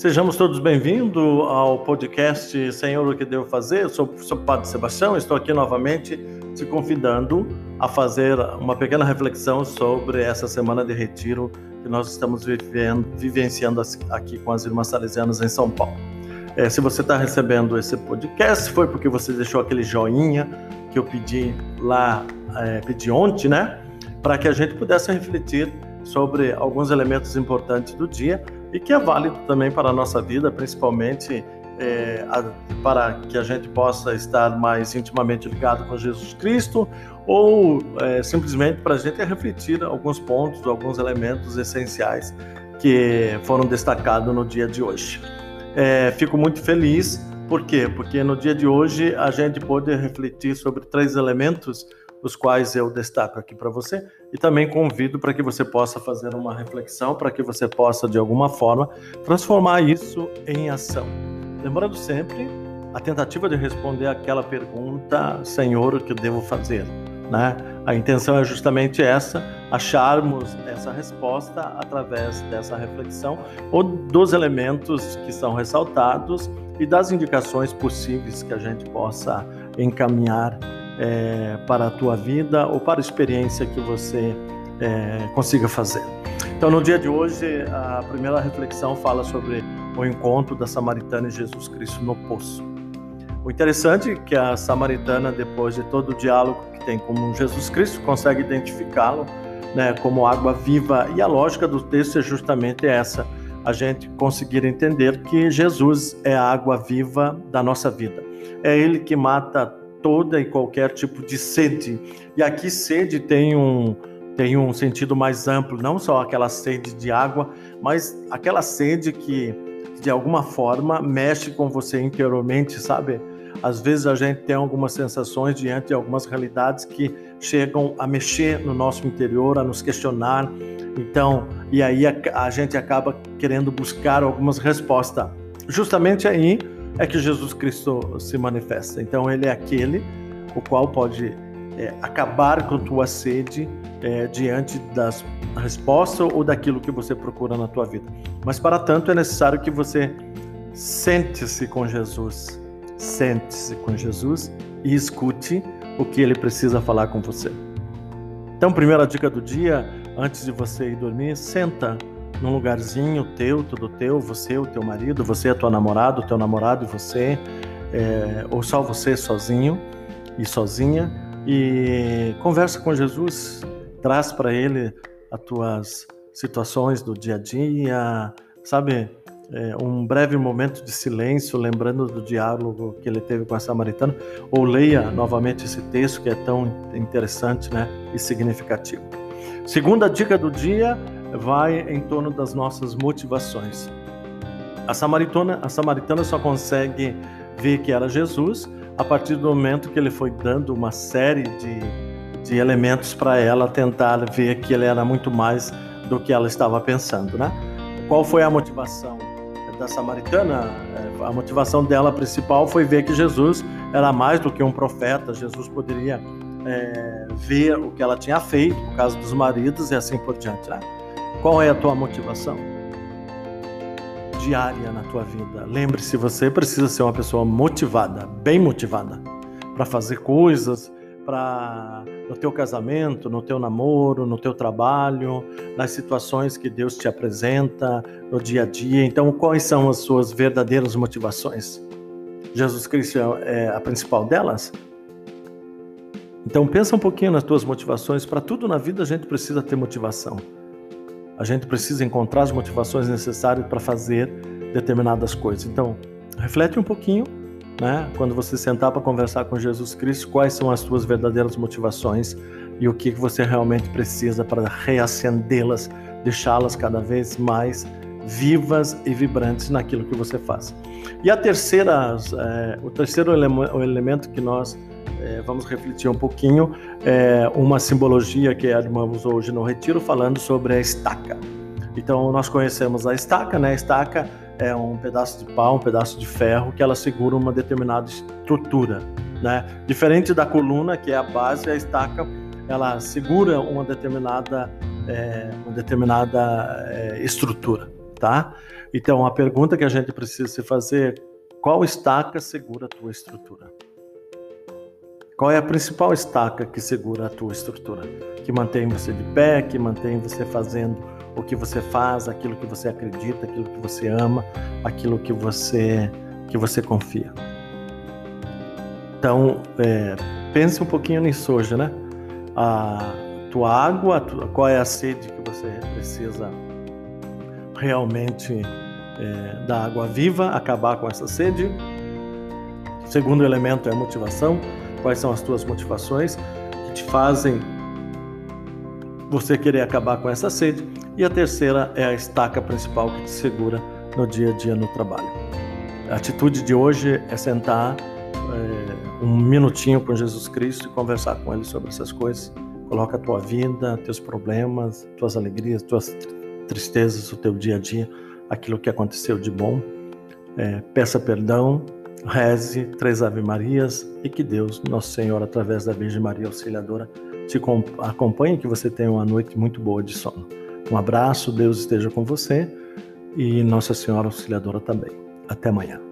Sejamos todos bem-vindos ao podcast Senhor, o que devo fazer? Eu sou, o Padre Sebastião, estou aqui novamente te convidando a fazer uma pequena reflexão sobre essa semana de retiro que nós estamos vivendo, vivenciando aqui com as irmãs salesianas em São Paulo. É, se você está recebendo esse podcast, foi porque você deixou aquele joinha que eu pedi lá, é, pedi ontem, né? Para que a gente pudesse refletir sobre alguns elementos importantes do dia e que é válido também para a nossa vida, principalmente é, a, para que a gente possa estar mais intimamente ligado com Jesus Cristo ou é, simplesmente para a gente refletir alguns pontos, alguns elementos essenciais que foram destacados no dia de hoje. É, fico muito feliz, por quê? Porque no dia de hoje a gente pôde refletir sobre três elementos os quais eu destaco aqui para você e também convido para que você possa fazer uma reflexão, para que você possa de alguma forma transformar isso em ação. Lembrando sempre a tentativa de responder aquela pergunta, Senhor, o que devo fazer? Né? A intenção é justamente essa, acharmos essa resposta através dessa reflexão ou dos elementos que são ressaltados e das indicações possíveis que a gente possa encaminhar é, para a tua vida ou para a experiência que você é, consiga fazer. Então, no dia de hoje, a primeira reflexão fala sobre o encontro da samaritana e Jesus Cristo no poço. O interessante é que a samaritana, depois de todo o diálogo que tem com Jesus Cristo, consegue identificá-lo né, como água viva. E a lógica do texto é justamente essa: a gente conseguir entender que Jesus é a água viva da nossa vida. É Ele que mata toda e qualquer tipo de sede. E aqui sede tem um tem um sentido mais amplo, não só aquela sede de água, mas aquela sede que de alguma forma mexe com você interiormente, sabe? Às vezes a gente tem algumas sensações diante de algumas realidades que chegam a mexer no nosso interior, a nos questionar. Então, e aí a, a gente acaba querendo buscar algumas respostas. Justamente aí é que Jesus Cristo se manifesta. Então, ele é aquele o qual pode é, acabar com tua sede é, diante das respostas ou daquilo que você procura na tua vida. Mas para tanto é necessário que você sente-se com Jesus, sente-se com Jesus e escute o que ele precisa falar com você. Então, primeira dica do dia, antes de você ir dormir, senta num lugarzinho teu, tudo teu, você, o teu marido, você, a tua namorada, o teu namorado e você, é, ou só você sozinho e sozinha, e conversa com Jesus, traz para ele as tuas situações do dia a dia, sabe? É, um breve momento de silêncio, lembrando do diálogo que ele teve com a samaritana, ou leia novamente esse texto que é tão interessante né, e significativo. Segunda dica do dia vai em torno das nossas motivações. A samaritana, a samaritana só consegue ver que era Jesus a partir do momento que ele foi dando uma série de, de elementos para ela tentar ver que ele era muito mais do que ela estava pensando, né? Qual foi a motivação da samaritana? É, a motivação dela principal foi ver que Jesus era mais do que um profeta. Jesus poderia é, ver o que ela tinha feito por causa dos maridos e assim por diante, né? Qual é a tua motivação diária na tua vida? Lembre-se, você precisa ser uma pessoa motivada, bem motivada, para fazer coisas, para no teu casamento, no teu namoro, no teu trabalho, nas situações que Deus te apresenta no dia a dia. Então, quais são as suas verdadeiras motivações? Jesus Cristo é a principal delas? Então pensa um pouquinho nas tuas motivações. Para tudo na vida a gente precisa ter motivação. A gente precisa encontrar as motivações necessárias para fazer determinadas coisas. Então, reflete um pouquinho, né? Quando você sentar para conversar com Jesus Cristo, quais são as suas verdadeiras motivações e o que você realmente precisa para reacendê-las, deixá-las cada vez mais vivas e vibrantes naquilo que você faz. E a terceira, é, o terceiro ele o elemento que nós é, vamos refletir um pouquinho é, uma simbologia que armamos hoje no retiro falando sobre a estaca. Então nós conhecemos a estaca, né? A estaca é um pedaço de pau, um pedaço de ferro que ela segura uma determinada estrutura, né? Diferente da coluna que é a base, a estaca ela segura uma determinada é, uma determinada é, estrutura. Tá? Então, a pergunta que a gente precisa se fazer qual estaca segura a tua estrutura? Qual é a principal estaca que segura a tua estrutura? Que mantém você de pé, que mantém você fazendo o que você faz, aquilo que você acredita, aquilo que você ama, aquilo que você que você confia. Então, é, pense um pouquinho nisso hoje, né? A tua água, a tua, qual é a sede que você precisa realmente é, da água viva, acabar com essa sede. O segundo elemento é a motivação. Quais são as tuas motivações que te fazem você querer acabar com essa sede? E a terceira é a estaca principal que te segura no dia a dia no trabalho. A atitude de hoje é sentar é, um minutinho com Jesus Cristo e conversar com Ele sobre essas coisas. Coloca a tua vida, teus problemas, tuas alegrias, tuas tristezas, o teu dia a dia aquilo que aconteceu de bom. É, peça perdão, reze três Ave Marias e que Deus, Nosso Senhor, através da Virgem Maria Auxiliadora, te acompanhe que você tenha uma noite muito boa de sono. Um abraço, Deus esteja com você e Nossa Senhora Auxiliadora também. Até amanhã.